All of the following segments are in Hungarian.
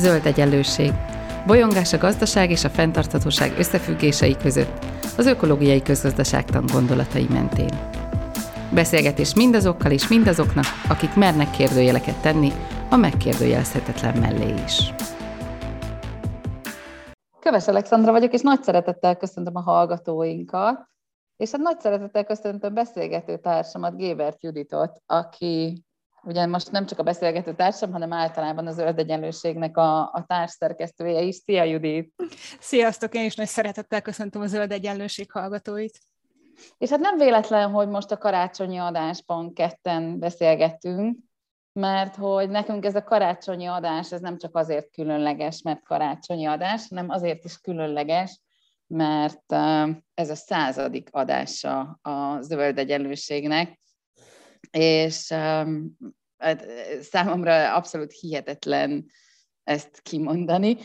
Zöld egyenlőség. Bolyongás a gazdaság és a fenntarthatóság összefüggései között, az ökológiai közgazdaságtan gondolatai mentén. Beszélgetés mindazokkal és mindazoknak, akik mernek kérdőjeleket tenni a megkérdőjelezhetetlen mellé is. Köves Alexandra vagyok, és nagy szeretettel köszöntöm a hallgatóinkat, és hát nagy szeretettel köszöntöm beszélgető társamat, Gébert Juditot, aki ugye most nem csak a beszélgető társam, hanem általában az zöld egyenlőségnek a, a társszerkesztője is. Szia, Judit! Sziasztok! Én is nagy szeretettel köszöntöm a zöld egyenlőség hallgatóit. És hát nem véletlen, hogy most a karácsonyi adásban ketten beszélgettünk, mert hogy nekünk ez a karácsonyi adás, ez nem csak azért különleges, mert karácsonyi adás, hanem azért is különleges, mert ez a századik adása a zöld egyenlőségnek, és hát számomra abszolút hihetetlen ezt kimondani.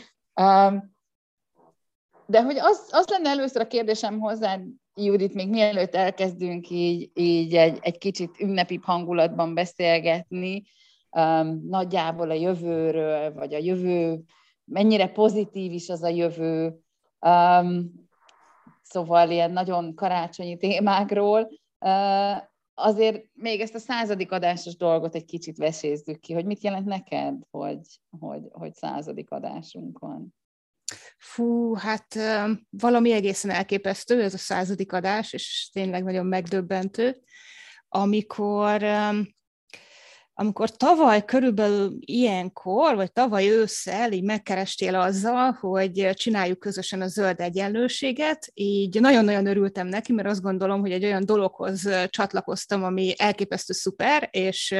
De hogy az, az lenne először a kérdésem hozzá, Judit, még mielőtt elkezdünk így, így egy, egy kicsit ünnepi hangulatban beszélgetni, um, nagyjából a jövőről, vagy a jövő, mennyire pozitív is az a jövő, um, szóval ilyen nagyon karácsonyi témákról, uh, azért még ezt a századik adásos dolgot egy kicsit vesézzük ki, hogy mit jelent neked, hogy, hogy, hogy századik adásunk van. Fú, hát valami egészen elképesztő, ez a századik adás, és tényleg nagyon megdöbbentő, amikor amikor tavaly körülbelül ilyenkor, vagy tavaly ősszel így megkerestél azzal, hogy csináljuk közösen a zöld egyenlőséget, így nagyon-nagyon örültem neki, mert azt gondolom, hogy egy olyan dologhoz csatlakoztam, ami elképesztő szuper, és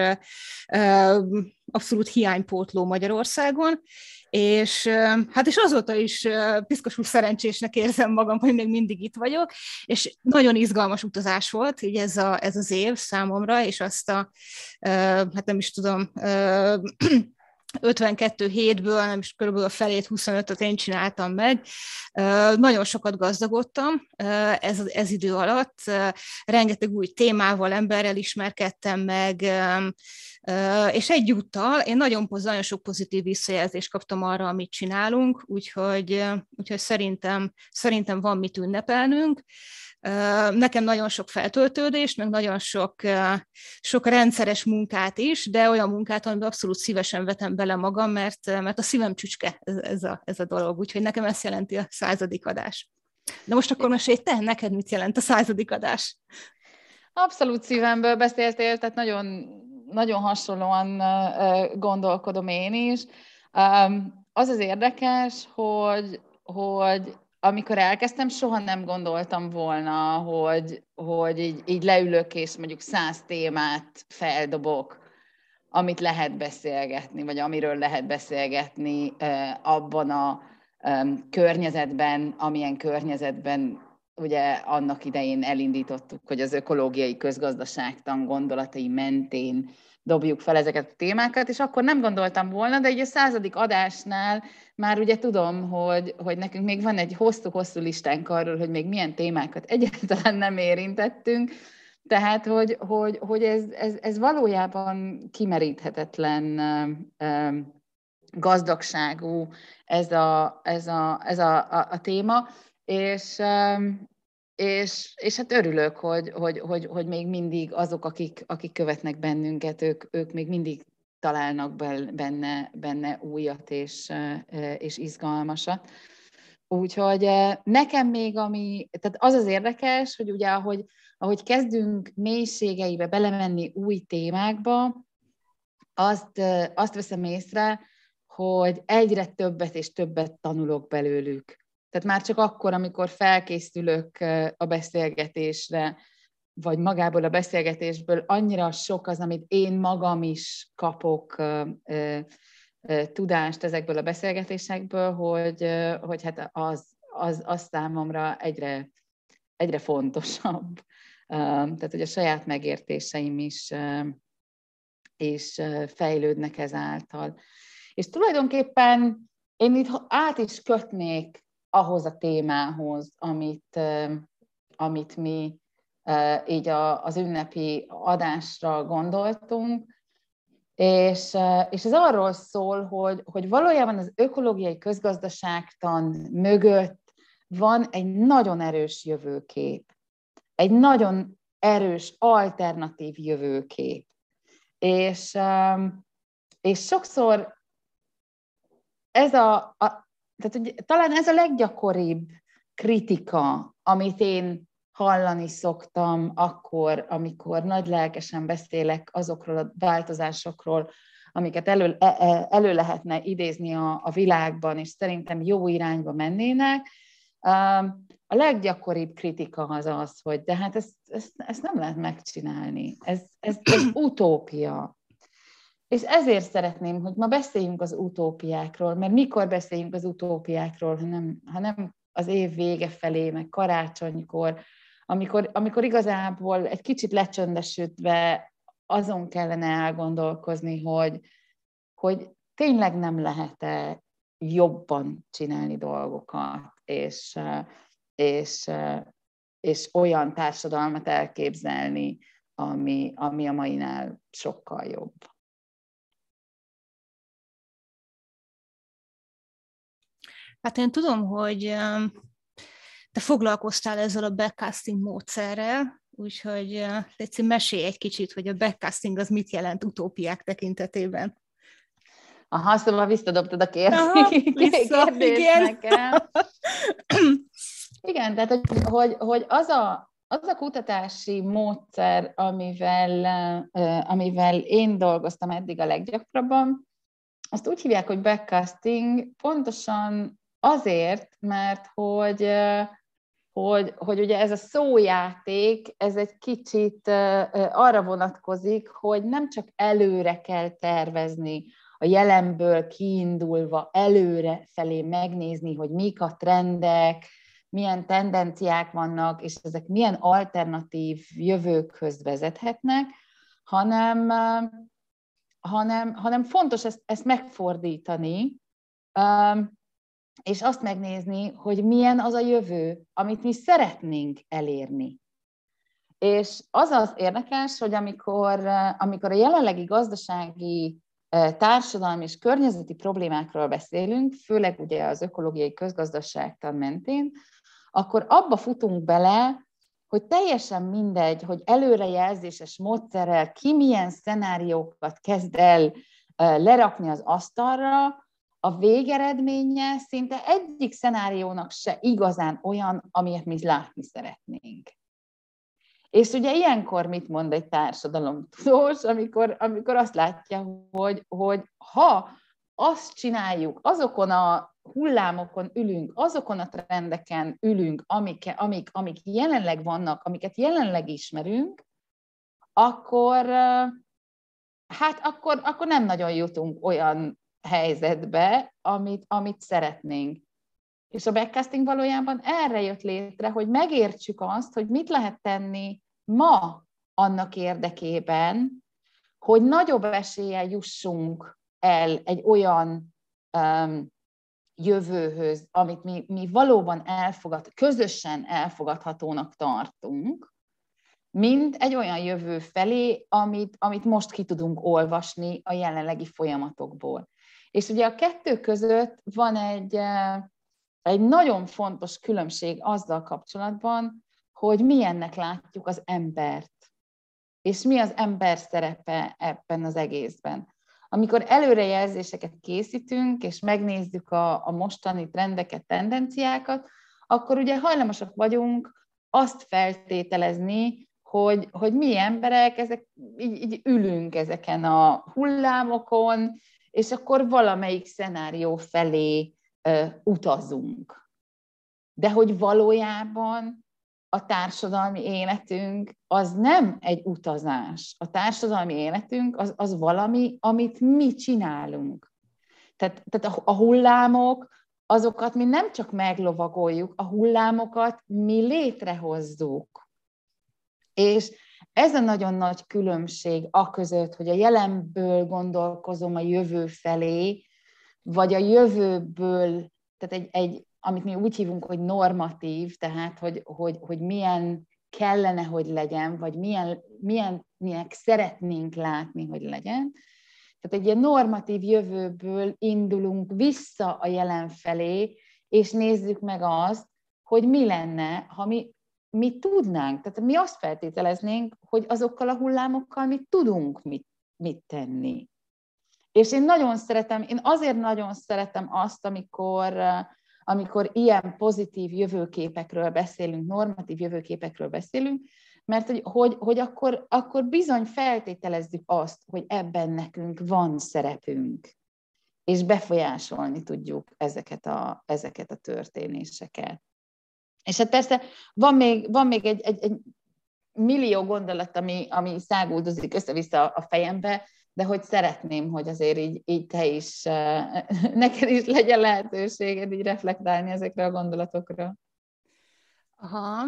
abszolút hiánypótló Magyarországon, és hát és azóta is piszkosul szerencsésnek érzem magam, hogy még mindig itt vagyok, és nagyon izgalmas utazás volt így ez, a, ez az év számomra, és azt a, hát nem is tudom, 52 hétből, nem is körülbelül a felét, 25-öt én csináltam meg. Nagyon sokat gazdagodtam ez, ez idő alatt. Rengeteg új témával, emberrel ismerkedtem meg, és egyúttal én nagyon, nagyon sok pozitív visszajelzést kaptam arra, amit csinálunk, úgyhogy, úgyhogy szerintem, szerintem van mit ünnepelnünk. Nekem nagyon sok feltöltődést, meg nagyon sok, sok rendszeres munkát is, de olyan munkát, amiben abszolút szívesen vetem bele magam, mert, mert a szívem csücske ez, a, ez a dolog, úgyhogy nekem ezt jelenti a századik adás. De most akkor mesélj te, neked mit jelent a századik adás? Abszolút szívemből beszéltél, tehát nagyon, nagyon hasonlóan gondolkodom én is. Az az érdekes, hogy, hogy amikor elkezdtem, soha nem gondoltam volna, hogy, hogy így, így leülök, és mondjuk száz témát feldobok, amit lehet beszélgetni, vagy amiről lehet beszélgetni abban a környezetben, amilyen környezetben ugye annak idején elindítottuk, hogy az ökológiai közgazdaságtan gondolatai mentén dobjuk fel ezeket a témákat, és akkor nem gondoltam volna, de egy a századik adásnál már ugye tudom, hogy, hogy nekünk még van egy hosszú-hosszú listánk arról, hogy még milyen témákat egyáltalán nem érintettünk, tehát, hogy, hogy, hogy ez, ez, ez valójában kimeríthetetlen gazdagságú ez a, ez a, ez a, a, a téma, és, és, és hát örülök, hogy, hogy, hogy, hogy még mindig azok, akik, akik követnek bennünket, ők, ők még mindig találnak benne, benne újat és, és izgalmasat. Úgyhogy nekem még ami, tehát az az érdekes, hogy ugye ahogy, ahogy kezdünk mélységeibe belemenni új témákba, azt, azt veszem észre, hogy egyre többet és többet tanulok belőlük. Tehát már csak akkor, amikor felkészülök a beszélgetésre, vagy magából a beszélgetésből annyira sok az, amit én magam is kapok tudást ezekből a beszélgetésekből, hogy, hogy hát az, az, az számomra egyre, egyre fontosabb. Tehát, hogy a saját megértéseim is, és fejlődnek ezáltal. És tulajdonképpen én itt át is kötnék ahhoz a témához, amit, amit mi így az ünnepi adásra gondoltunk, És, és ez arról szól, hogy, hogy valójában az ökológiai közgazdaságtan mögött van egy nagyon erős jövőkép, egy nagyon erős alternatív jövőkép. És, és sokszor ez a, a tehát hogy talán ez a leggyakoribb kritika, amit én hallani szoktam akkor, amikor nagy lelkesen beszélek azokról a változásokról, amiket elő, e, e, elő lehetne idézni a, a világban, és szerintem jó irányba mennének. A leggyakoribb kritika az az, hogy de hát ezt, ezt, ezt nem lehet megcsinálni. Ez, ez, ez utópia. És ezért szeretném, hogy ma beszéljünk az utópiákról, mert mikor beszéljünk az utópiákról, hanem, hanem az év vége felé, meg karácsonykor, amikor, amikor igazából egy kicsit lecsöndesültve azon kellene elgondolkozni, hogy, hogy tényleg nem lehet-e jobban csinálni dolgokat, és, és, és olyan társadalmat elképzelni, ami, ami a mainál sokkal jobb. Hát én tudom, hogy te foglalkoztál ezzel a backcasting módszerrel, úgyhogy Léci, mesélj egy kicsit, hogy a backcasting az mit jelent utópiák tekintetében. Aha, szóval visszadobtad a kérdést igen. nekem. igen, tehát hogy, hogy, hogy az, a, az a kutatási módszer, amivel, amivel én dolgoztam eddig a leggyakrabban, azt úgy hívják, hogy backcasting, pontosan azért, mert hogy hogy, hogy ugye ez a szójáték, ez egy kicsit arra vonatkozik, hogy nem csak előre kell tervezni, a jelenből kiindulva előre felé megnézni, hogy mik a trendek, milyen tendenciák vannak, és ezek milyen alternatív jövőkhöz vezethetnek, hanem, hanem, hanem fontos ezt, ezt megfordítani, és azt megnézni, hogy milyen az a jövő, amit mi szeretnénk elérni. És az az érdekes, hogy amikor, amikor a jelenlegi gazdasági, társadalmi és környezeti problémákról beszélünk, főleg ugye az ökológiai közgazdaságtan mentén, akkor abba futunk bele, hogy teljesen mindegy, hogy előrejelzéses módszerrel ki milyen szenáriókat kezd el lerakni az asztalra, a végeredménye szinte egyik szenáriónak se igazán olyan, amilyet mi látni szeretnénk. És ugye ilyenkor mit mond egy társadalomtudós, amikor, amikor azt látja, hogy, hogy ha azt csináljuk, azokon a hullámokon ülünk, azokon a trendeken ülünk, amik, amik, amik jelenleg vannak, amiket jelenleg ismerünk, akkor, hát akkor, akkor nem nagyon jutunk olyan helyzetbe, amit, amit szeretnénk. És a backcasting valójában erre jött létre, hogy megértsük azt, hogy mit lehet tenni ma annak érdekében, hogy nagyobb eséllyel jussunk el egy olyan um, jövőhöz, amit mi, mi valóban elfogad, közösen elfogadhatónak tartunk, mint egy olyan jövő felé, amit, amit most ki tudunk olvasni a jelenlegi folyamatokból. És ugye a kettő között van egy, eh, egy nagyon fontos különbség azzal kapcsolatban, hogy milyennek látjuk az embert, és mi az ember szerepe ebben az egészben. Amikor előrejelzéseket készítünk, és megnézzük a, a mostani trendeket, tendenciákat, akkor ugye hajlamosak vagyunk azt feltételezni, hogy, hogy mi emberek, ezek, így, így ülünk ezeken a hullámokon, és akkor valamelyik szenárió felé uh, utazunk. De hogy valójában a társadalmi életünk az nem egy utazás. A társadalmi életünk az, az valami, amit mi csinálunk. Tehát, tehát a, a hullámok, azokat mi nem csak meglovagoljuk, a hullámokat mi létrehozzuk. És ez a nagyon nagy különbség a között, hogy a jelenből gondolkozom a jövő felé, vagy a jövőből, tehát egy, egy amit mi úgy hívunk, hogy normatív, tehát hogy, hogy, hogy milyen kellene, hogy legyen, vagy milyen, milyen, milyen szeretnénk látni, hogy legyen, Tehát egy ilyen normatív jövőből indulunk vissza a jelen felé, és nézzük meg azt, hogy mi lenne, ha mi, mi tudnánk. Tehát mi azt feltételeznénk, hogy azokkal a hullámokkal mi tudunk mit, mit tenni. És én nagyon szeretem, én azért nagyon szeretem azt, amikor, amikor ilyen pozitív jövőképekről beszélünk, normatív jövőképekről beszélünk, mert hogy, hogy, hogy akkor, akkor bizony feltételezzük azt, hogy ebben nekünk van szerepünk, és befolyásolni tudjuk ezeket a, ezeket a történéseket. És hát persze van még, van még egy, egy, egy millió gondolat, ami, ami száguldozik össze-vissza a fejembe, de hogy szeretném, hogy azért így, így te is, neked is legyen lehetőséged így reflektálni ezekre a gondolatokra. Aha,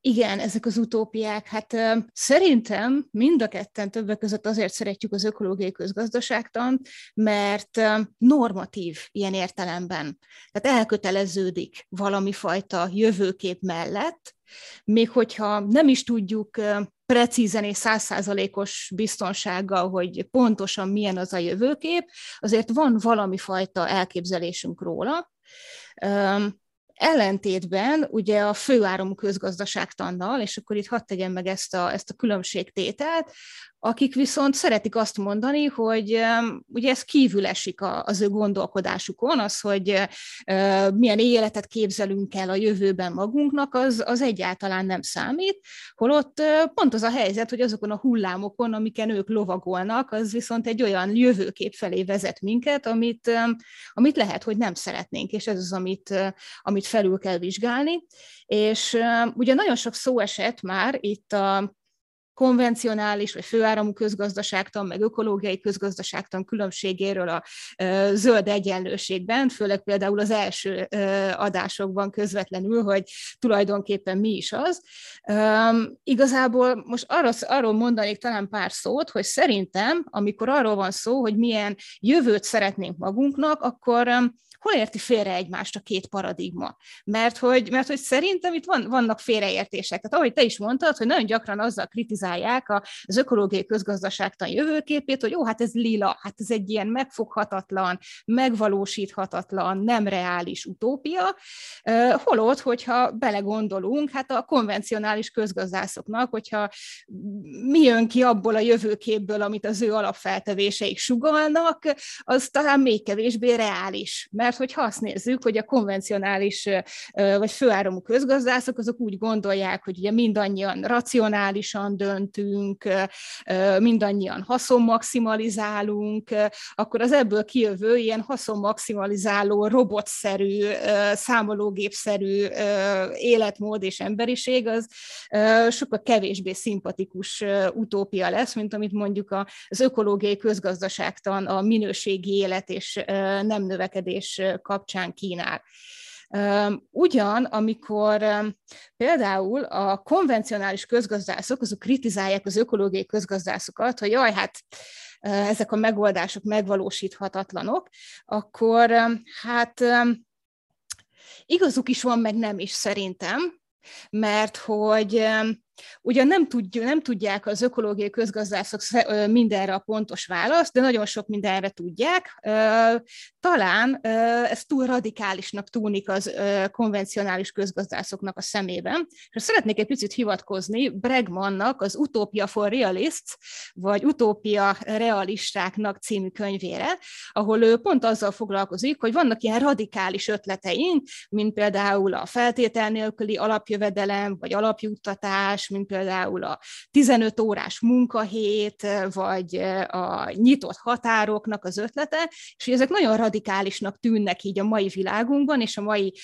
igen, ezek az utópiák. Hát szerintem mind a ketten többek között azért szeretjük az ökológiai közgazdaságtant, mert normatív ilyen értelemben. Tehát elköteleződik valami fajta jövőkép mellett, még hogyha nem is tudjuk precízen és százszázalékos biztonsággal, hogy pontosan milyen az a jövőkép, azért van valami fajta elképzelésünk róla. Ellentétben ugye a főáramú közgazdaságtannal, és akkor itt hadd tegyem meg ezt a, ezt a különbségtételt, akik viszont szeretik azt mondani, hogy ugye ez kívül esik az ő gondolkodásukon, az, hogy milyen életet képzelünk el a jövőben magunknak, az, az egyáltalán nem számít, holott pont az a helyzet, hogy azokon a hullámokon, amiken ők lovagolnak, az viszont egy olyan jövőkép felé vezet minket, amit, amit lehet, hogy nem szeretnénk, és ez az, amit, amit felül kell vizsgálni. És ugye nagyon sok szó esett már itt a konvencionális vagy főáramú közgazdaságtan, meg ökológiai közgazdaságtan különbségéről a zöld egyenlőségben, főleg például az első adásokban közvetlenül, hogy tulajdonképpen mi is az. Igazából most arról, arról mondanék talán pár szót, hogy szerintem, amikor arról van szó, hogy milyen jövőt szeretnénk magunknak, akkor hol érti félre egymást a két paradigma? Mert hogy, mert hogy szerintem itt van, vannak félreértések. Tehát ahogy te is mondtad, hogy nagyon gyakran azzal kritizálják az ökológiai közgazdaságtan jövőképét, hogy jó, hát ez lila, hát ez egy ilyen megfoghatatlan, megvalósíthatatlan, nem reális utópia, holott, hogyha belegondolunk, hát a konvencionális közgazdászoknak, hogyha mi jön ki abból a jövőképből, amit az ő alapfeltevéseik sugalnak, az talán még kevésbé reális, mert hogyha azt nézzük, hogy a konvencionális vagy főáramú közgazdászok, azok úgy gondolják, hogy ugye mindannyian racionálisan döntünk, mindannyian haszonmaximalizálunk, akkor az ebből kijövő ilyen haszonmaximalizáló, robotszerű, számológépszerű életmód és emberiség, az sokkal kevésbé szimpatikus utópia lesz, mint amit mondjuk az ökológiai közgazdaságtan, a minőségi élet és nem növekedés kapcsán kínál. Ugyan, amikor például a konvencionális közgazdászok, azok kritizálják az ökológiai közgazdászokat, hogy jaj, hát ezek a megoldások megvalósíthatatlanok, akkor hát igazuk is van, meg nem is szerintem, mert hogy Ugyan nem, tudjuk, nem tudják az ökológiai közgazdászok mindenre a pontos választ, de nagyon sok mindenre tudják. Talán ez túl radikálisnak tűnik az konvencionális közgazdászoknak a szemében. És szeretnék egy picit hivatkozni Bregmannak az Utopia for Realists, vagy Utópia realistáknak című könyvére, ahol ő pont azzal foglalkozik, hogy vannak ilyen radikális ötleteink, mint például a feltétel nélküli alapjövedelem, vagy alapjuttatás, mint például a 15 órás munkahét, vagy a nyitott határoknak az ötlete, és ezek nagyon radikálisnak tűnnek így a mai világunkban, és a mai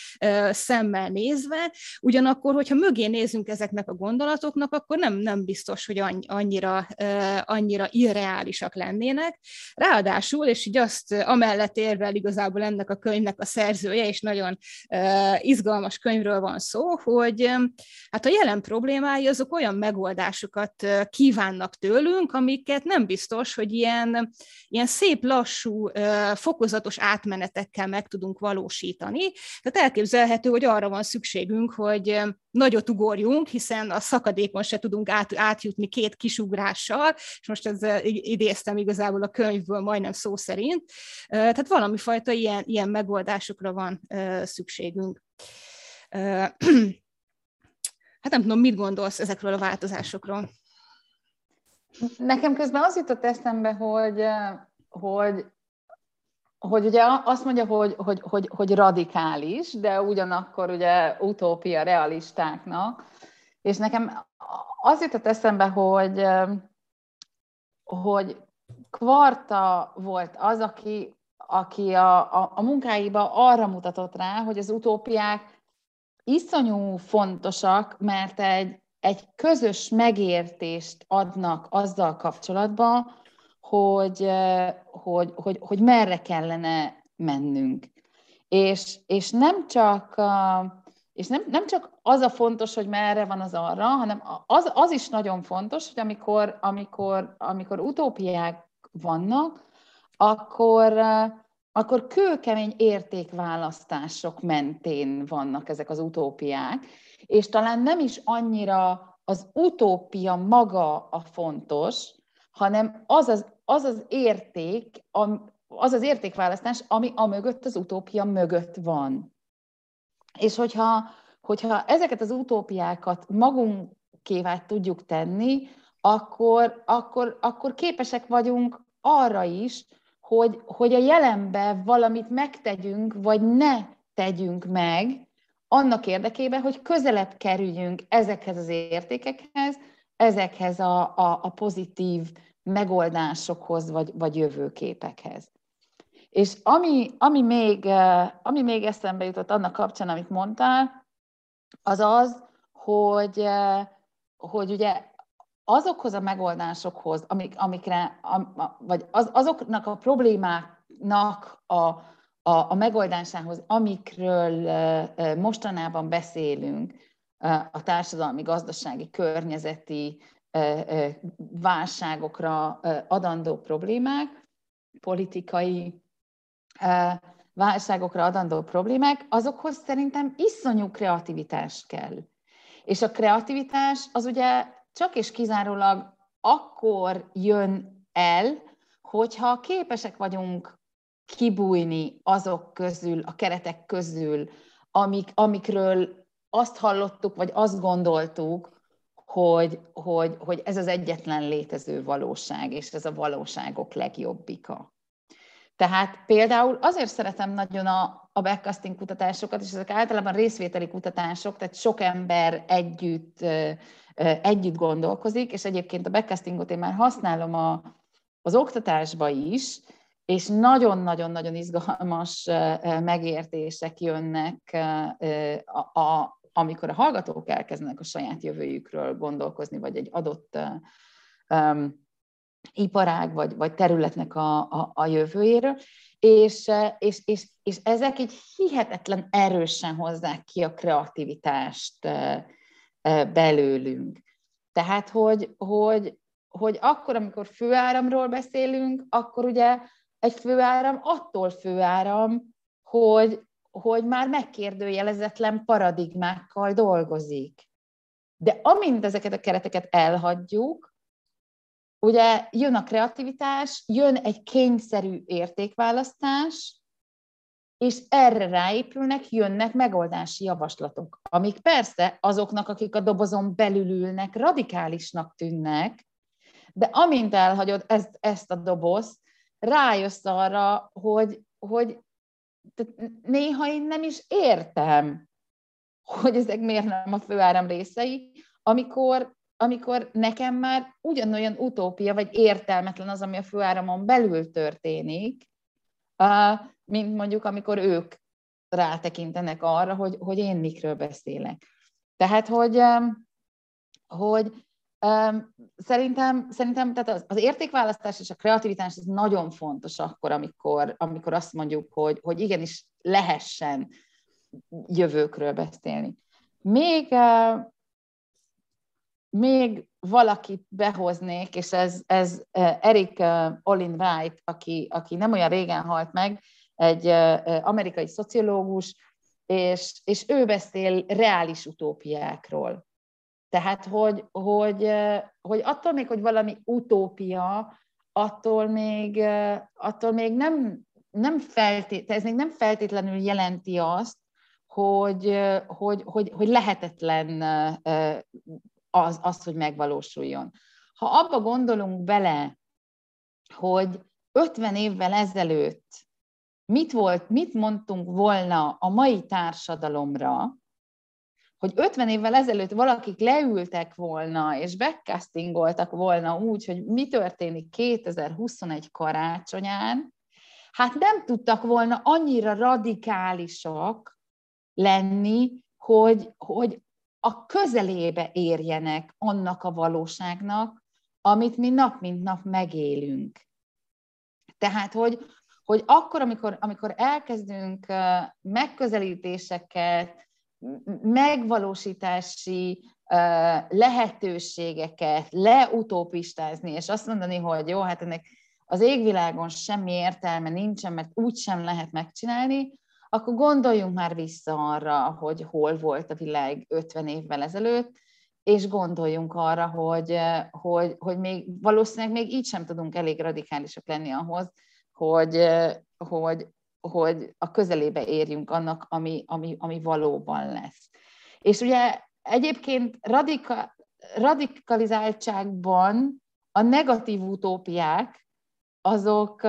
szemmel nézve, ugyanakkor, hogyha mögé nézünk ezeknek a gondolatoknak, akkor nem, nem biztos, hogy annyira, annyira irreálisak lennének. Ráadásul, és így azt amellett érvel igazából ennek a könyvnek a szerzője, és nagyon izgalmas könyvről van szó, hogy hát a jelen problémája azok olyan megoldásokat kívánnak tőlünk, amiket nem biztos, hogy ilyen, ilyen szép, lassú, fokozatos átmenetekkel meg tudunk valósítani. Tehát elképzelhető, hogy arra van szükségünk, hogy nagyot ugorjunk, hiszen a szakadékon se tudunk át, átjutni két kisugrással, és most ez idéztem igazából a könyvből majdnem szó szerint. Tehát valami fajta ilyen, ilyen megoldásokra van szükségünk. Hát nem tudom, mit gondolsz ezekről a változásokról? Nekem közben az jutott eszembe, hogy, hogy, hogy ugye azt mondja, hogy, hogy, hogy, hogy radikális, de ugyanakkor ugye utópia realistáknak, és nekem az jutott eszembe, hogy, hogy Kvarta volt az, aki, aki a, a, a munkáiba arra mutatott rá, hogy az utópiák iszonyú fontosak, mert egy, egy közös megértést adnak azzal kapcsolatban, hogy, hogy, hogy, hogy merre kellene mennünk. És, és nem csak és nem, nem csak az a fontos, hogy merre van az arra, hanem az, az is nagyon fontos, hogy amikor, amikor, amikor utópiák vannak, akkor, akkor kőkemény értékválasztások mentén vannak ezek az utópiák, és talán nem is annyira az utópia maga a fontos, hanem az az, az, az érték, az az értékválasztás, ami a mögött, az utópia mögött van. És hogyha, hogyha ezeket az utópiákat magunkévá tudjuk tenni, akkor, akkor, akkor képesek vagyunk arra is, hogy, hogy a jelenbe valamit megtegyünk, vagy ne tegyünk meg, annak érdekében, hogy közelebb kerüljünk ezekhez az értékekhez, ezekhez a, a, a pozitív megoldásokhoz, vagy, vagy jövőképekhez. És ami, ami, még, ami még eszembe jutott annak kapcsán, amit mondtál, az az, hogy, hogy ugye azokhoz a megoldásokhoz, amik, amikre, vagy az, azoknak a problémáknak a, a, a megoldásához, amikről mostanában beszélünk, a társadalmi, gazdasági, környezeti válságokra adandó problémák, politikai válságokra adandó problémák, azokhoz szerintem iszonyú kreativitás kell. És a kreativitás az ugye csak és kizárólag akkor jön el, hogyha képesek vagyunk kibújni azok közül, a keretek közül, amik, amikről azt hallottuk, vagy azt gondoltuk, hogy, hogy, hogy ez az egyetlen létező valóság, és ez a valóságok legjobbika. Tehát például azért szeretem nagyon a, a backcasting kutatásokat, és ezek általában részvételi kutatások, tehát sok ember együtt, együtt gondolkozik, és egyébként a backcastingot én már használom a, az oktatásba is, és nagyon-nagyon-nagyon izgalmas megértések jönnek, a, a, amikor a hallgatók elkezdenek a saját jövőjükről gondolkozni, vagy egy adott um, iparág vagy, vagy területnek a, a, a jövőjéről, és, és, és, és ezek így hihetetlen erősen hozzák ki a kreativitást belőlünk. Tehát, hogy, hogy, hogy akkor, amikor főáramról beszélünk, akkor ugye egy főáram attól főáram, hogy, hogy már megkérdőjelezetlen paradigmákkal dolgozik. De amint ezeket a kereteket elhagyjuk, ugye jön a kreativitás, jön egy kényszerű értékválasztás, és erre ráépülnek, jönnek megoldási javaslatok, amik persze azoknak, akik a dobozon belül ülnek, radikálisnak tűnnek, de amint elhagyod ezt, ezt a dobozt, rájössz arra, hogy, hogy néha én nem is értem, hogy ezek miért nem a főáram részei, amikor amikor nekem már ugyanolyan utópia, vagy értelmetlen az, ami a főáramon belül történik, mint mondjuk, amikor ők rátekintenek arra, hogy, hogy én mikről beszélek. Tehát, hogy, hogy szerintem, szerintem tehát az, az értékválasztás és a kreativitás ez nagyon fontos akkor, amikor, amikor azt mondjuk, hogy, hogy igenis lehessen jövőkről beszélni. Még még valakit behoznék, és ez, ez Eric Olin Wright, aki, aki nem olyan régen halt meg, egy amerikai szociológus, és, és ő beszél reális utópiákról. Tehát, hogy, hogy, hogy attól még, hogy valami utópia, attól még, attól még nem, nem feltét, ez még nem feltétlenül jelenti azt, hogy, hogy, hogy, hogy lehetetlen az, az, hogy megvalósuljon. Ha abba gondolunk bele, hogy 50 évvel ezelőtt mit volt, mit mondtunk volna a mai társadalomra, hogy 50 évvel ezelőtt valakik leültek volna, és backcastingoltak volna úgy, hogy mi történik 2021 karácsonyán, hát nem tudtak volna annyira radikálisak lenni, hogy, hogy a közelébe érjenek annak a valóságnak, amit mi nap mint nap megélünk. Tehát, hogy, hogy akkor, amikor, amikor elkezdünk megközelítéseket, megvalósítási lehetőségeket leutópistázni, és azt mondani, hogy jó, hát ennek az égvilágon semmi értelme nincsen, mert úgy sem lehet megcsinálni, akkor gondoljunk már vissza arra, hogy hol volt a világ 50 évvel ezelőtt, és gondoljunk arra, hogy, hogy, hogy még valószínűleg még így sem tudunk elég radikálisak lenni ahhoz, hogy, hogy, hogy a közelébe érjünk annak, ami, ami, ami valóban lesz. És ugye egyébként radika, radikalizáltságban a negatív utópiák, azok,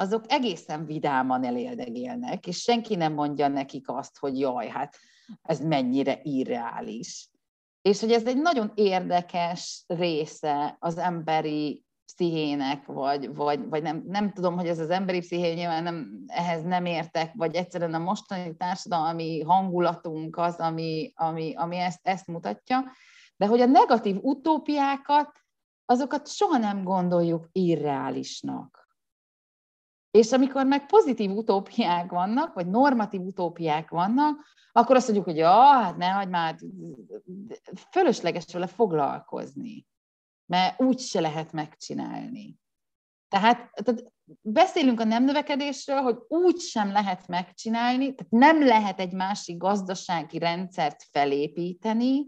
azok egészen vidáman eléldegélnek, és senki nem mondja nekik azt, hogy jaj, hát ez mennyire irreális. És hogy ez egy nagyon érdekes része az emberi pszichének, vagy, vagy, vagy nem, nem tudom, hogy ez az emberi psziché, nyilván nem, ehhez nem értek, vagy egyszerűen a mostani társadalmi hangulatunk az, ami, ami, ami ezt, ezt mutatja, de hogy a negatív utópiákat, azokat soha nem gondoljuk irreálisnak. És amikor meg pozitív utópiák vannak, vagy normatív utópiák vannak, akkor azt mondjuk, hogy ja, hát ne hagyd már, fölösleges vele foglalkozni mert úgy se lehet megcsinálni. Tehát, tehát beszélünk a nem növekedésről, hogy úgy sem lehet megcsinálni, tehát nem lehet egy másik gazdasági rendszert felépíteni,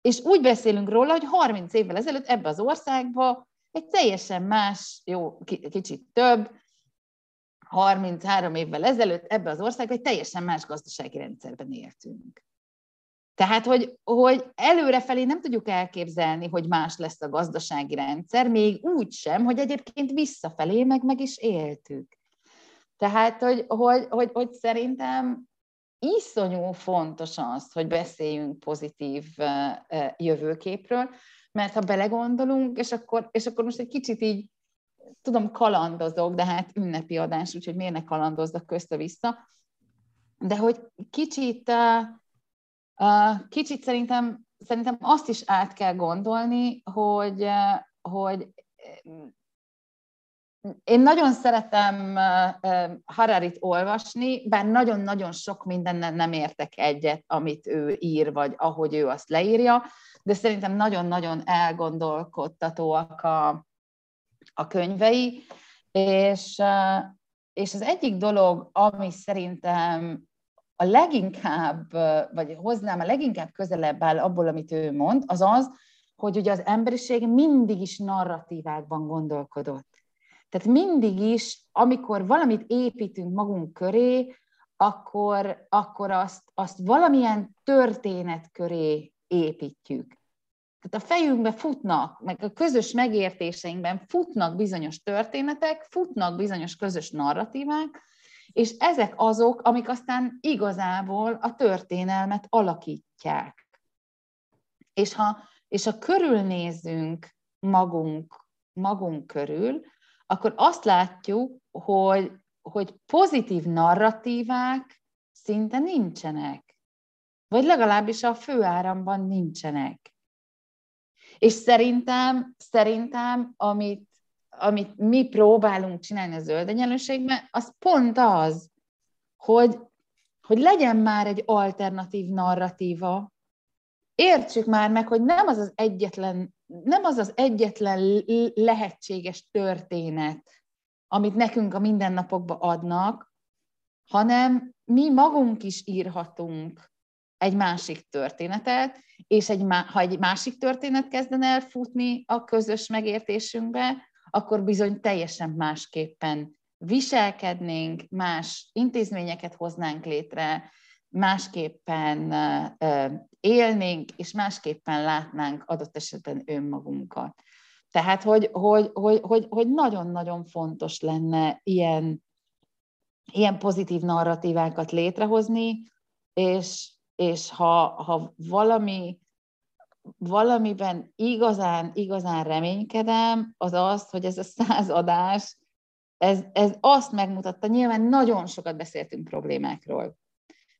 és úgy beszélünk róla, hogy 30 évvel ezelőtt ebbe az országba egy teljesen más, jó, kicsit több, 33 évvel ezelőtt ebbe az országban egy teljesen más gazdasági rendszerben éltünk. Tehát, hogy, hogy előrefelé nem tudjuk elképzelni, hogy más lesz a gazdasági rendszer, még úgy sem, hogy egyébként visszafelé meg meg is éltük. Tehát, hogy, hogy, hogy, hogy szerintem iszonyú fontos az, hogy beszéljünk pozitív jövőképről, mert ha belegondolunk, és akkor, és akkor most egy kicsit így, tudom, kalandozok, de hát ünnepi adás, úgyhogy miért ne kalandozzak közte-vissza, de hogy kicsit Kicsit szerintem, szerintem azt is át kell gondolni, hogy, hogy én nagyon szeretem Hararit olvasni, bár nagyon-nagyon sok mindennel nem értek egyet, amit ő ír, vagy ahogy ő azt leírja, de szerintem nagyon-nagyon elgondolkodtatóak a, a könyvei, és, és az egyik dolog, ami szerintem a leginkább, vagy hoznám a leginkább közelebb áll abból, amit ő mond, az az, hogy ugye az emberiség mindig is narratívákban gondolkodott. Tehát mindig is, amikor valamit építünk magunk köré, akkor, akkor azt, azt valamilyen történet köré építjük. Tehát a fejünkbe futnak, meg a közös megértéseinkben futnak bizonyos történetek, futnak bizonyos közös narratívák, és ezek azok, amik aztán igazából a történelmet alakítják. És ha, és ha körülnézünk magunk, magunk körül, akkor azt látjuk, hogy, hogy pozitív narratívák szinte nincsenek. Vagy legalábbis a főáramban nincsenek. És szerintem, szerintem amit amit mi próbálunk csinálni a zöld egyenlőségben, az pont az, hogy, hogy legyen már egy alternatív narratíva, értsük már meg, hogy nem az az egyetlen, nem az az egyetlen lehetséges történet, amit nekünk a mindennapokban adnak, hanem mi magunk is írhatunk egy másik történetet, és egy, ha egy másik történet kezdene el futni a közös megértésünkbe, akkor bizony teljesen másképpen viselkednénk, más intézményeket hoznánk létre, másképpen élnénk, és másképpen látnánk adott esetben önmagunkat. Tehát, hogy, hogy, hogy, hogy, hogy nagyon-nagyon fontos lenne ilyen, ilyen pozitív narratívákat létrehozni, és, és ha, ha valami, valamiben igazán, igazán reménykedem, az az, hogy ez a száz adás, ez, ez azt megmutatta, nyilván nagyon sokat beszéltünk problémákról.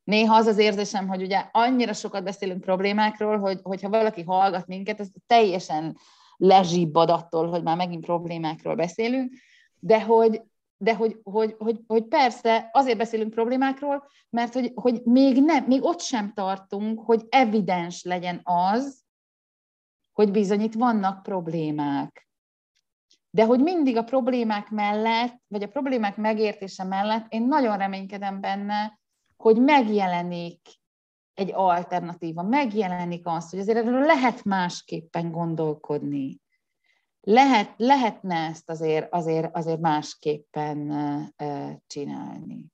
Néha az az érzésem, hogy ugye annyira sokat beszélünk problémákról, hogy, hogyha valaki hallgat minket, ez teljesen lezsibbad attól, hogy már megint problémákról beszélünk, de hogy, de hogy, hogy, hogy, hogy persze azért beszélünk problémákról, mert hogy, hogy még, nem, még ott sem tartunk, hogy evidens legyen az, hogy bizony itt vannak problémák. De hogy mindig a problémák mellett, vagy a problémák megértése mellett én nagyon reménykedem benne, hogy megjelenik egy alternatíva, megjelenik az, hogy azért erről lehet másképpen gondolkodni. Lehet, lehetne ezt azért, azért, azért másképpen csinálni.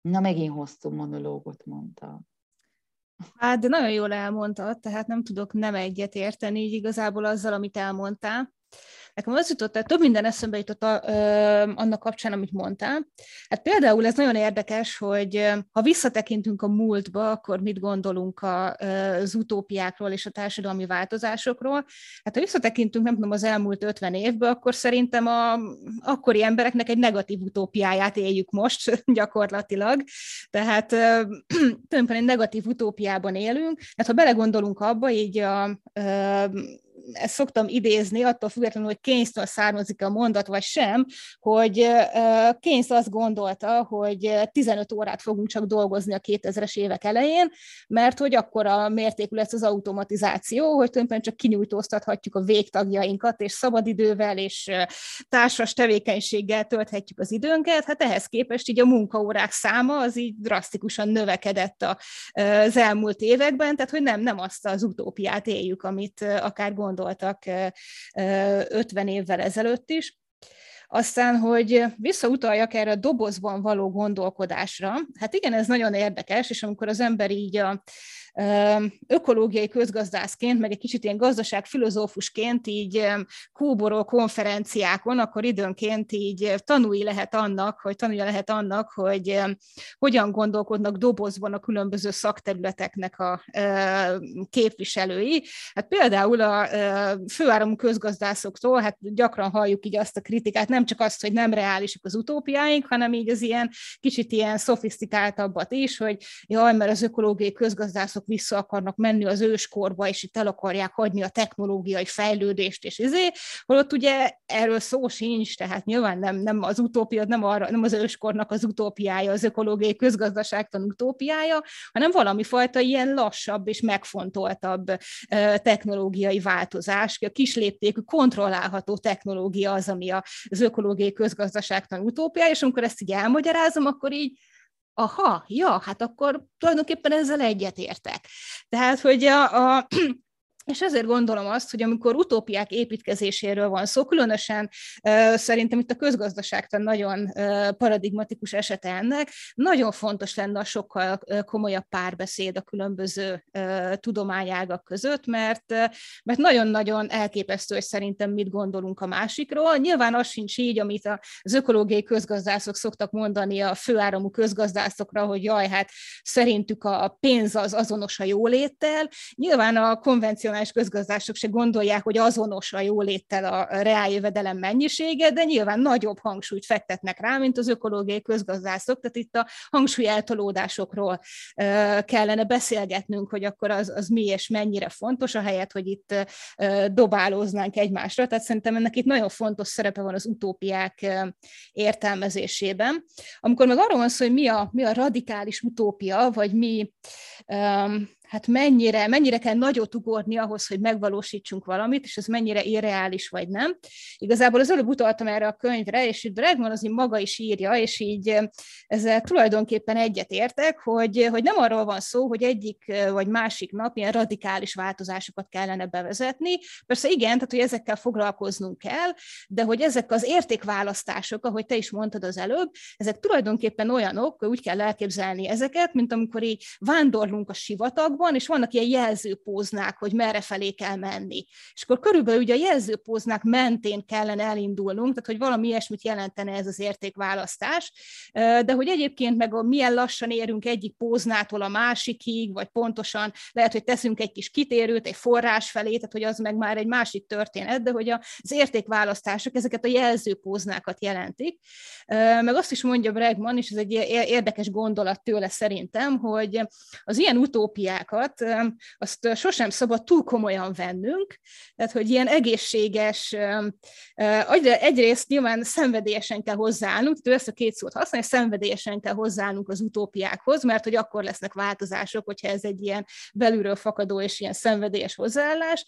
Na, megint hosszú monológot mondtam. Hát, de nagyon jól elmondtad, tehát nem tudok nem egyet érteni így igazából azzal, amit elmondtál. Nekem az jutott, tehát több minden eszembe jutott a, ö, annak kapcsán, amit mondtál. Hát például ez nagyon érdekes, hogy ha visszatekintünk a múltba, akkor mit gondolunk a, az utópiákról és a társadalmi változásokról. Hát ha visszatekintünk, nem tudom, az elmúlt 50 évben, akkor szerintem a akkori embereknek egy negatív utópiáját éljük most gyakorlatilag. Tehát tulajdonképpen egy negatív utópiában élünk. Hát ha belegondolunk abba, így a, a ezt szoktam idézni, attól függetlenül, hogy Keynes-től származik a mondat, vagy sem, hogy Keynes azt gondolta, hogy 15 órát fogunk csak dolgozni a 2000-es évek elején, mert hogy akkor a mértékű lesz az automatizáció, hogy tulajdonképpen csak kinyújtóztathatjuk a végtagjainkat, és szabadidővel és társas tevékenységgel tölthetjük az időnket. Hát ehhez képest így a munkaórák száma az így drasztikusan növekedett az elmúlt években, tehát hogy nem, nem azt az utópiát éljük, amit akár gond gondoltak 50 évvel ezelőtt is. Aztán, hogy visszautaljak erre a dobozban való gondolkodásra, hát igen, ez nagyon érdekes, és amikor az ember így a ökológiai közgazdászként, meg egy kicsit ilyen gazdaságfilozófusként így kóborol konferenciákon, akkor időnként így tanulni lehet annak, hogy tanulja lehet annak, hogy hogyan gondolkodnak dobozban a különböző szakterületeknek a képviselői. Hát például a főáramú közgazdászoktól, hát gyakran halljuk így azt a kritikát, nem csak azt, hogy nem reálisak az utópiáink, hanem így az ilyen kicsit ilyen szofisztikáltabbat is, hogy jaj, mert az ökológiai közgazdászok azok vissza akarnak menni az őskorba, és itt el akarják hagyni a technológiai fejlődést, és izé, holott ugye erről szó sincs, tehát nyilván nem, nem az utópia, nem, arra, nem az őskornak az utópiája, az ökológiai közgazdaságtan utópiája, hanem valami fajta ilyen lassabb és megfontoltabb technológiai változás, a kisléptékű, kontrollálható technológia az, ami az ökológiai közgazdaságtan utópiája, és amikor ezt így elmagyarázom, akkor így aha, ja, hát akkor tulajdonképpen ezzel egyetértek. Tehát, hogy a, a és ezért gondolom azt, hogy amikor utópiák építkezéséről van szó, különösen szerintem itt a közgazdaságtan nagyon paradigmatikus esete ennek, nagyon fontos lenne a sokkal komolyabb párbeszéd a különböző tudományágak között, mert, mert nagyon-nagyon elképesztő, hogy szerintem mit gondolunk a másikról. Nyilván az sincs így, amit az ökológiai közgazdászok szoktak mondani a főáramú közgazdászokra, hogy jaj, hát szerintük a pénz az azonos a jóléttel. Nyilván a konvencionális racionális közgazdások se gondolják, hogy azonos a jóléttel a reáljövedelem mennyisége, de nyilván nagyobb hangsúlyt fektetnek rá, mint az ökológiai közgazdászok, tehát itt a hangsúly eltolódásokról kellene beszélgetnünk, hogy akkor az, az mi és mennyire fontos, a helyet, hogy itt dobálóznánk egymásra. Tehát szerintem ennek itt nagyon fontos szerepe van az utópiák értelmezésében. Amikor meg arról van szó, hogy mi a, mi a radikális utópia, vagy mi hát mennyire, mennyire kell nagyot ugorni ahhoz, hogy megvalósítsunk valamit, és ez mennyire irreális vagy nem. Igazából az előbb utaltam erre a könyvre, és itt Bregman az így maga is írja, és így ezzel tulajdonképpen egyetértek, hogy, hogy nem arról van szó, hogy egyik vagy másik nap ilyen radikális változásokat kellene bevezetni. Persze igen, tehát hogy ezekkel foglalkoznunk kell, de hogy ezek az értékválasztások, ahogy te is mondtad az előbb, ezek tulajdonképpen olyanok, hogy úgy kell elképzelni ezeket, mint amikor így vándorlunk a sivatagban, és vannak ilyen jelzőpóznák, hogy merre felé kell menni. És akkor körülbelül ugye a jelzőpóznák mentén kellene elindulnunk, tehát hogy valami ilyesmit jelentene ez az értékválasztás, de hogy egyébként meg a milyen lassan érünk egyik póznától a másikig, vagy pontosan lehet, hogy teszünk egy kis kitérőt, egy forrás felé, tehát hogy az meg már egy másik történet, de hogy az értékválasztások ezeket a jelzőpóznákat jelentik. Meg azt is mondja Bregman, és ez egy érdekes gondolat tőle szerintem, hogy az ilyen utópiákat azt sosem szabad túl komolyan vennünk, tehát hogy ilyen egészséges, egyrészt nyilván szenvedélyesen kell hozzáállnunk, tehát ezt a két szót használja, szenvedélyesen kell hozzáállnunk az utópiákhoz, mert hogy akkor lesznek változások, hogyha ez egy ilyen belülről fakadó és ilyen szenvedélyes hozzáállás.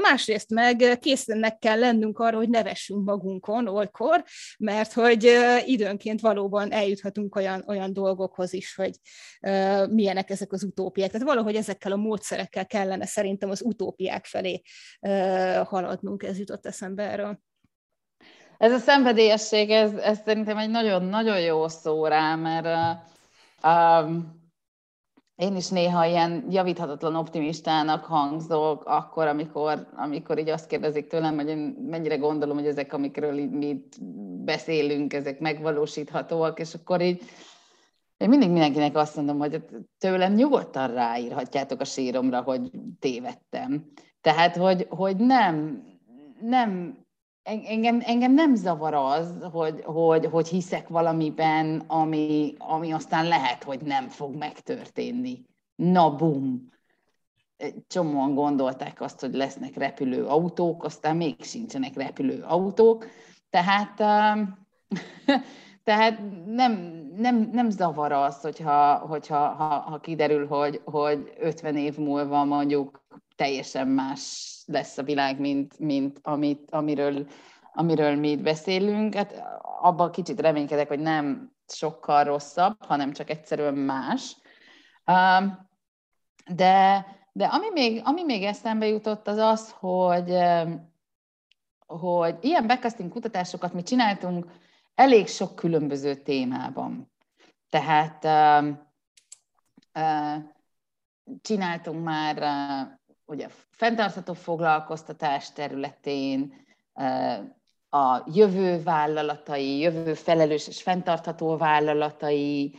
Másrészt meg késznek kell lennünk arra, hogy nevessünk magunkon olykor, mert hogy időnként valóban eljuthatunk olyan, olyan dolgokhoz is, hogy milyenek ezek az utópiák. Tehát valahogy ezekkel a módszerekkel kellene szerintem az utópiák felé haladnunk, ez jutott eszembe erről. Ez a szenvedélyesség, ez, ez szerintem egy nagyon-nagyon jó szó rá, mert um, én is néha ilyen javíthatatlan optimistának hangzok, akkor, amikor, amikor így azt kérdezik tőlem, hogy én mennyire gondolom, hogy ezek, amikről mi beszélünk, ezek megvalósíthatóak, és akkor így én mindig mindenkinek azt mondom, hogy tőlem nyugodtan ráírhatjátok a síromra, hogy tévedtem. Tehát, hogy, hogy nem, nem engem, engem nem zavar az, hogy, hogy, hogy hiszek valamiben, ami, ami aztán lehet, hogy nem fog megtörténni. Na bum! Csomóan gondolták azt, hogy lesznek repülő autók, aztán még sincsenek repülő autók. Tehát, tehát nem, nem, nem zavar az, hogyha, hogyha ha, ha kiderül, hogy, hogy 50 év múlva mondjuk teljesen más lesz a világ, mint, mint amit, amiről, amiről mi itt beszélünk. Hát abban kicsit reménykedek, hogy nem sokkal rosszabb, hanem csak egyszerűen más. De, de ami, még, ami még eszembe jutott, az az, hogy, hogy ilyen backcasting kutatásokat mi csináltunk elég sok különböző témában. Tehát csináltunk már ugye fenntartható foglalkoztatás területén, a jövő vállalatai, jövő felelős és fenntartható vállalatai,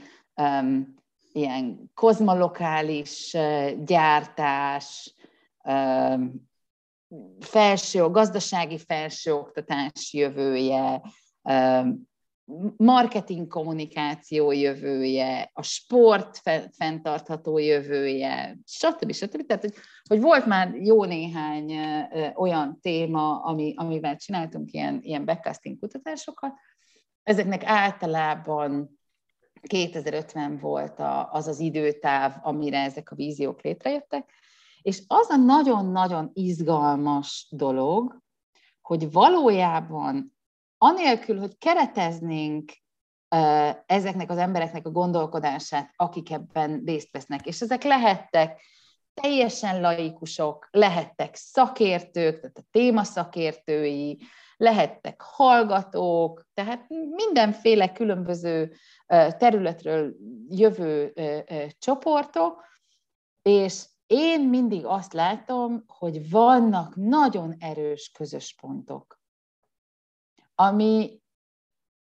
ilyen kozmolokális gyártás, felső, gazdasági felsőoktatás jövője, marketing kommunikáció jövője, a sport fenntartható jövője, stb. stb. Tehát, hogy, hogy volt már jó néhány olyan téma, ami, amivel csináltunk ilyen, ilyen backcasting kutatásokat. Ezeknek általában 2050 volt a, az az időtáv, amire ezek a víziók létrejöttek, és az a nagyon-nagyon izgalmas dolog, hogy valójában anélkül, hogy kereteznénk ezeknek az embereknek a gondolkodását, akik ebben részt vesznek. És ezek lehettek teljesen laikusok, lehettek szakértők, tehát a téma szakértői, lehettek hallgatók, tehát mindenféle különböző területről jövő csoportok, és én mindig azt látom, hogy vannak nagyon erős közös pontok ami,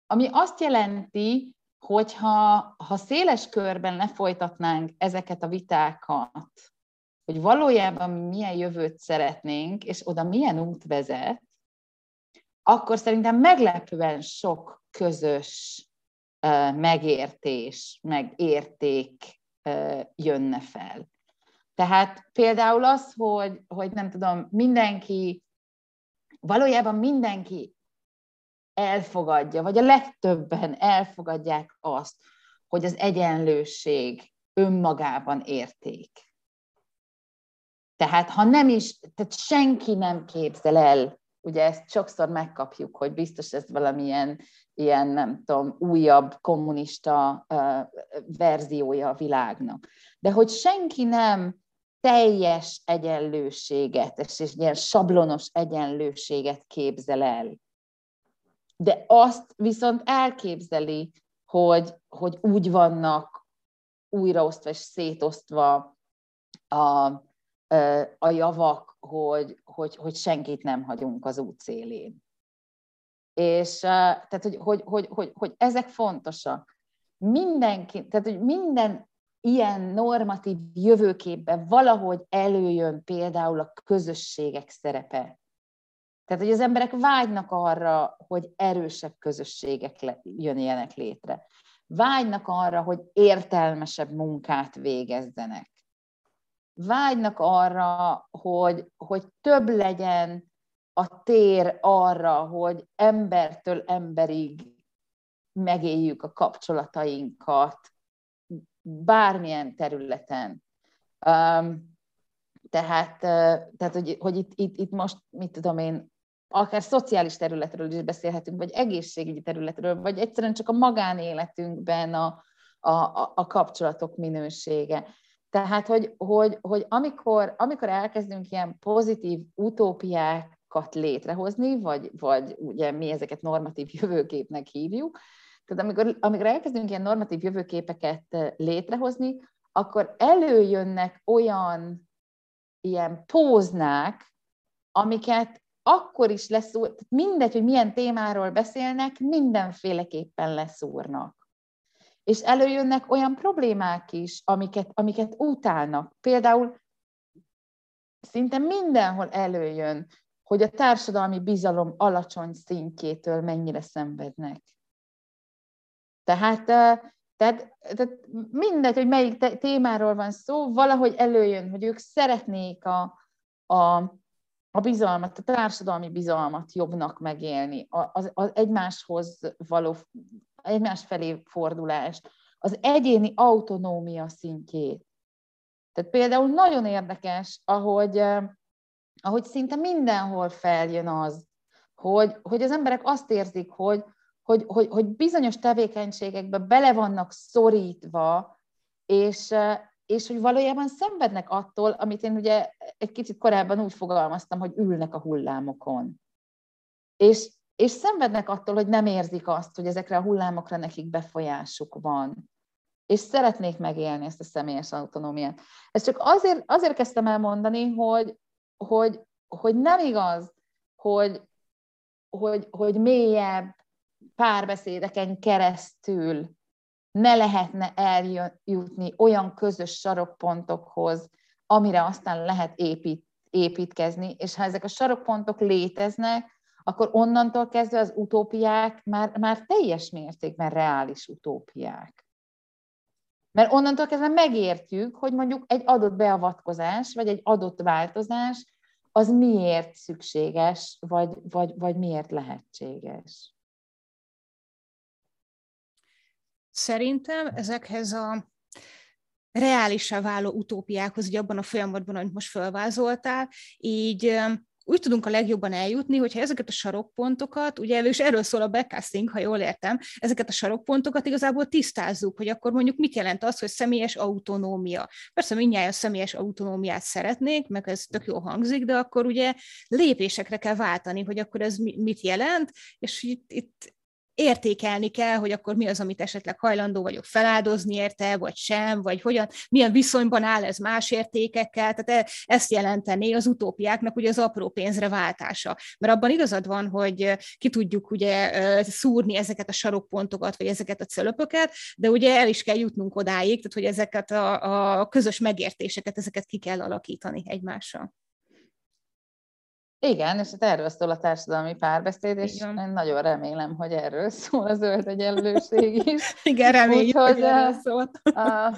ami azt jelenti, hogy ha, ha széles körben lefolytatnánk ezeket a vitákat, hogy valójában milyen jövőt szeretnénk, és oda milyen út vezet, akkor szerintem meglepően sok közös megértés, meg érték jönne fel. Tehát például az, hogy, hogy nem tudom, mindenki, valójában mindenki elfogadja, vagy a legtöbben elfogadják azt, hogy az egyenlőség önmagában érték. Tehát ha nem is, tehát senki nem képzel el, ugye ezt sokszor megkapjuk, hogy biztos ez valamilyen ilyen, nem tudom, újabb kommunista uh, verziója a világnak. De hogy senki nem teljes egyenlőséget, és, és ilyen sablonos egyenlőséget képzel el. De azt viszont elképzeli, hogy, hogy úgy vannak újraosztva és szétosztva a, a javak, hogy, hogy, hogy senkit nem hagyunk az út szélén. És tehát, hogy, hogy, hogy, hogy, hogy ezek fontosak. Mindenki, tehát, hogy minden ilyen normatív jövőképben valahogy előjön például a közösségek szerepe. Tehát, hogy az emberek vágynak arra, hogy erősebb közösségek jönjenek létre. Vágynak arra, hogy értelmesebb munkát végezzenek. Vágynak arra, hogy, hogy több legyen a tér arra, hogy embertől emberig megéljük a kapcsolatainkat, bármilyen területen. Um, tehát, tehát hogy, hogy itt, itt, itt most, mit tudom én, akár szociális területről is beszélhetünk, vagy egészségügyi területről, vagy egyszerűen csak a magánéletünkben a, a, a kapcsolatok minősége. Tehát, hogy, hogy, hogy amikor, amikor elkezdünk ilyen pozitív utópiákat létrehozni, vagy, vagy ugye mi ezeket normatív jövőképnek hívjuk, tehát amikor, amikor elkezdünk ilyen normatív jövőképeket létrehozni, akkor előjönnek olyan ilyen póznák, amiket akkor is leszúr, mindegy, hogy milyen témáról beszélnek, mindenféleképpen leszúrnak. És előjönnek olyan problémák is, amiket, amiket utálnak. Például szinte mindenhol előjön, hogy a társadalmi bizalom alacsony szintjétől mennyire szenvednek. Tehát, tehát, tehát mindegy, hogy melyik témáról van szó, valahogy előjön, hogy ők szeretnék a, a, a bizalmat, a társadalmi bizalmat jobbnak megélni, az, az egymáshoz való, egymás felé fordulást, az egyéni autonómia szintjét. Tehát például nagyon érdekes, ahogy, ahogy szinte mindenhol feljön az, hogy, hogy az emberek azt érzik, hogy, hogy, hogy, hogy bizonyos tevékenységekbe bele vannak szorítva, és, és hogy valójában szenvednek attól, amit én ugye egy kicsit korábban úgy fogalmaztam, hogy ülnek a hullámokon. És, és szenvednek attól, hogy nem érzik azt, hogy ezekre a hullámokra nekik befolyásuk van. És szeretnék megélni ezt a személyes autonómiát. Ezt csak azért, azért kezdtem el mondani, hogy, hogy, hogy nem igaz, hogy, hogy, hogy mélyebb, párbeszédeken keresztül ne lehetne eljutni olyan közös sarokpontokhoz, amire aztán lehet épít, építkezni, és ha ezek a sarokpontok léteznek, akkor onnantól kezdve az utópiák már, már teljes mértékben reális utópiák. Mert onnantól kezdve megértjük, hogy mondjuk egy adott beavatkozás, vagy egy adott változás, az miért szükséges, vagy, vagy, vagy miért lehetséges. Szerintem ezekhez a reálisá váló utópiákhoz, ugye abban a folyamatban, amit most felvázoltál, így úgy tudunk a legjobban eljutni, hogyha ezeket a sarokpontokat, ugye és erről szól a backcasting, ha jól értem, ezeket a sarokpontokat igazából tisztázzuk, hogy akkor mondjuk mit jelent az, hogy személyes autonómia. Persze mindjárt személyes autonómiát szeretnék, meg ez tök jó hangzik, de akkor ugye lépésekre kell váltani, hogy akkor ez mit jelent, és itt, itt értékelni kell, hogy akkor mi az, amit esetleg hajlandó vagyok feláldozni érte, vagy sem, vagy hogyan, milyen viszonyban áll ez más értékekkel, tehát e, ezt jelenteni az utópiáknak ugye az apró pénzre váltása. Mert abban igazad van, hogy ki tudjuk ugye szúrni ezeket a sarokpontokat, vagy ezeket a cölöpöket, de ugye el is kell jutnunk odáig, tehát hogy ezeket a, a közös megértéseket, ezeket ki kell alakítani egymással. Igen, és hát erről szól a társadalmi párbeszéd, és én nagyon remélem, hogy erről szól a zöld egyenlőség is. Igen, reméljük, úgyhogy, hogy erről szólt. Uh,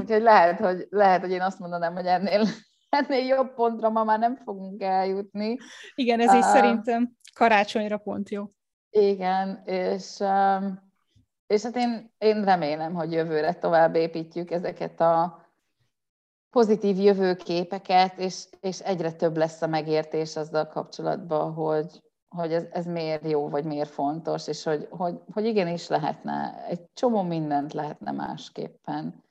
úgyhogy lehet hogy, lehet, hogy én azt mondanám, hogy ennél, ennél jobb pontra ma már nem fogunk eljutni. Igen, ez is uh, szerintem karácsonyra pont jó. Igen, és, uh, és hát én, én remélem, hogy jövőre tovább építjük ezeket a pozitív jövőképeket, és, és egyre több lesz a megértés azzal kapcsolatban, hogy, hogy ez, ez miért jó, vagy miért fontos, és hogy, hogy, hogy igenis lehetne, egy csomó mindent lehetne másképpen,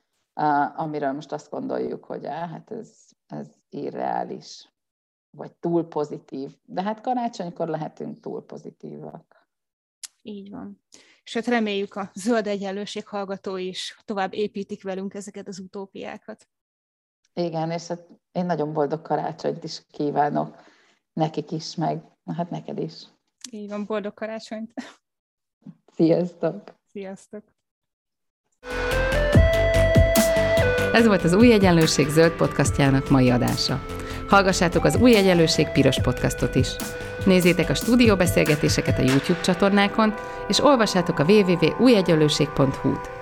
amiről most azt gondoljuk, hogy á, hát ez, ez irreális, vagy túl pozitív. De hát karácsonykor lehetünk túl pozitívak. Így van. És hát reméljük a zöld egyenlőség hallgatói is tovább építik velünk ezeket az utópiákat. Igen, és hát én nagyon boldog karácsonyt is kívánok nekik is, meg hát neked is. Így van, boldog karácsonyt! Sziasztok! Sziasztok! Ez volt az Új Egyenlőség zöld podcastjának mai adása. Hallgassátok az Új Egyenlőség piros podcastot is. Nézzétek a stúdióbeszélgetéseket a YouTube csatornákon, és olvassátok a www.újegyenlőség.hu-t.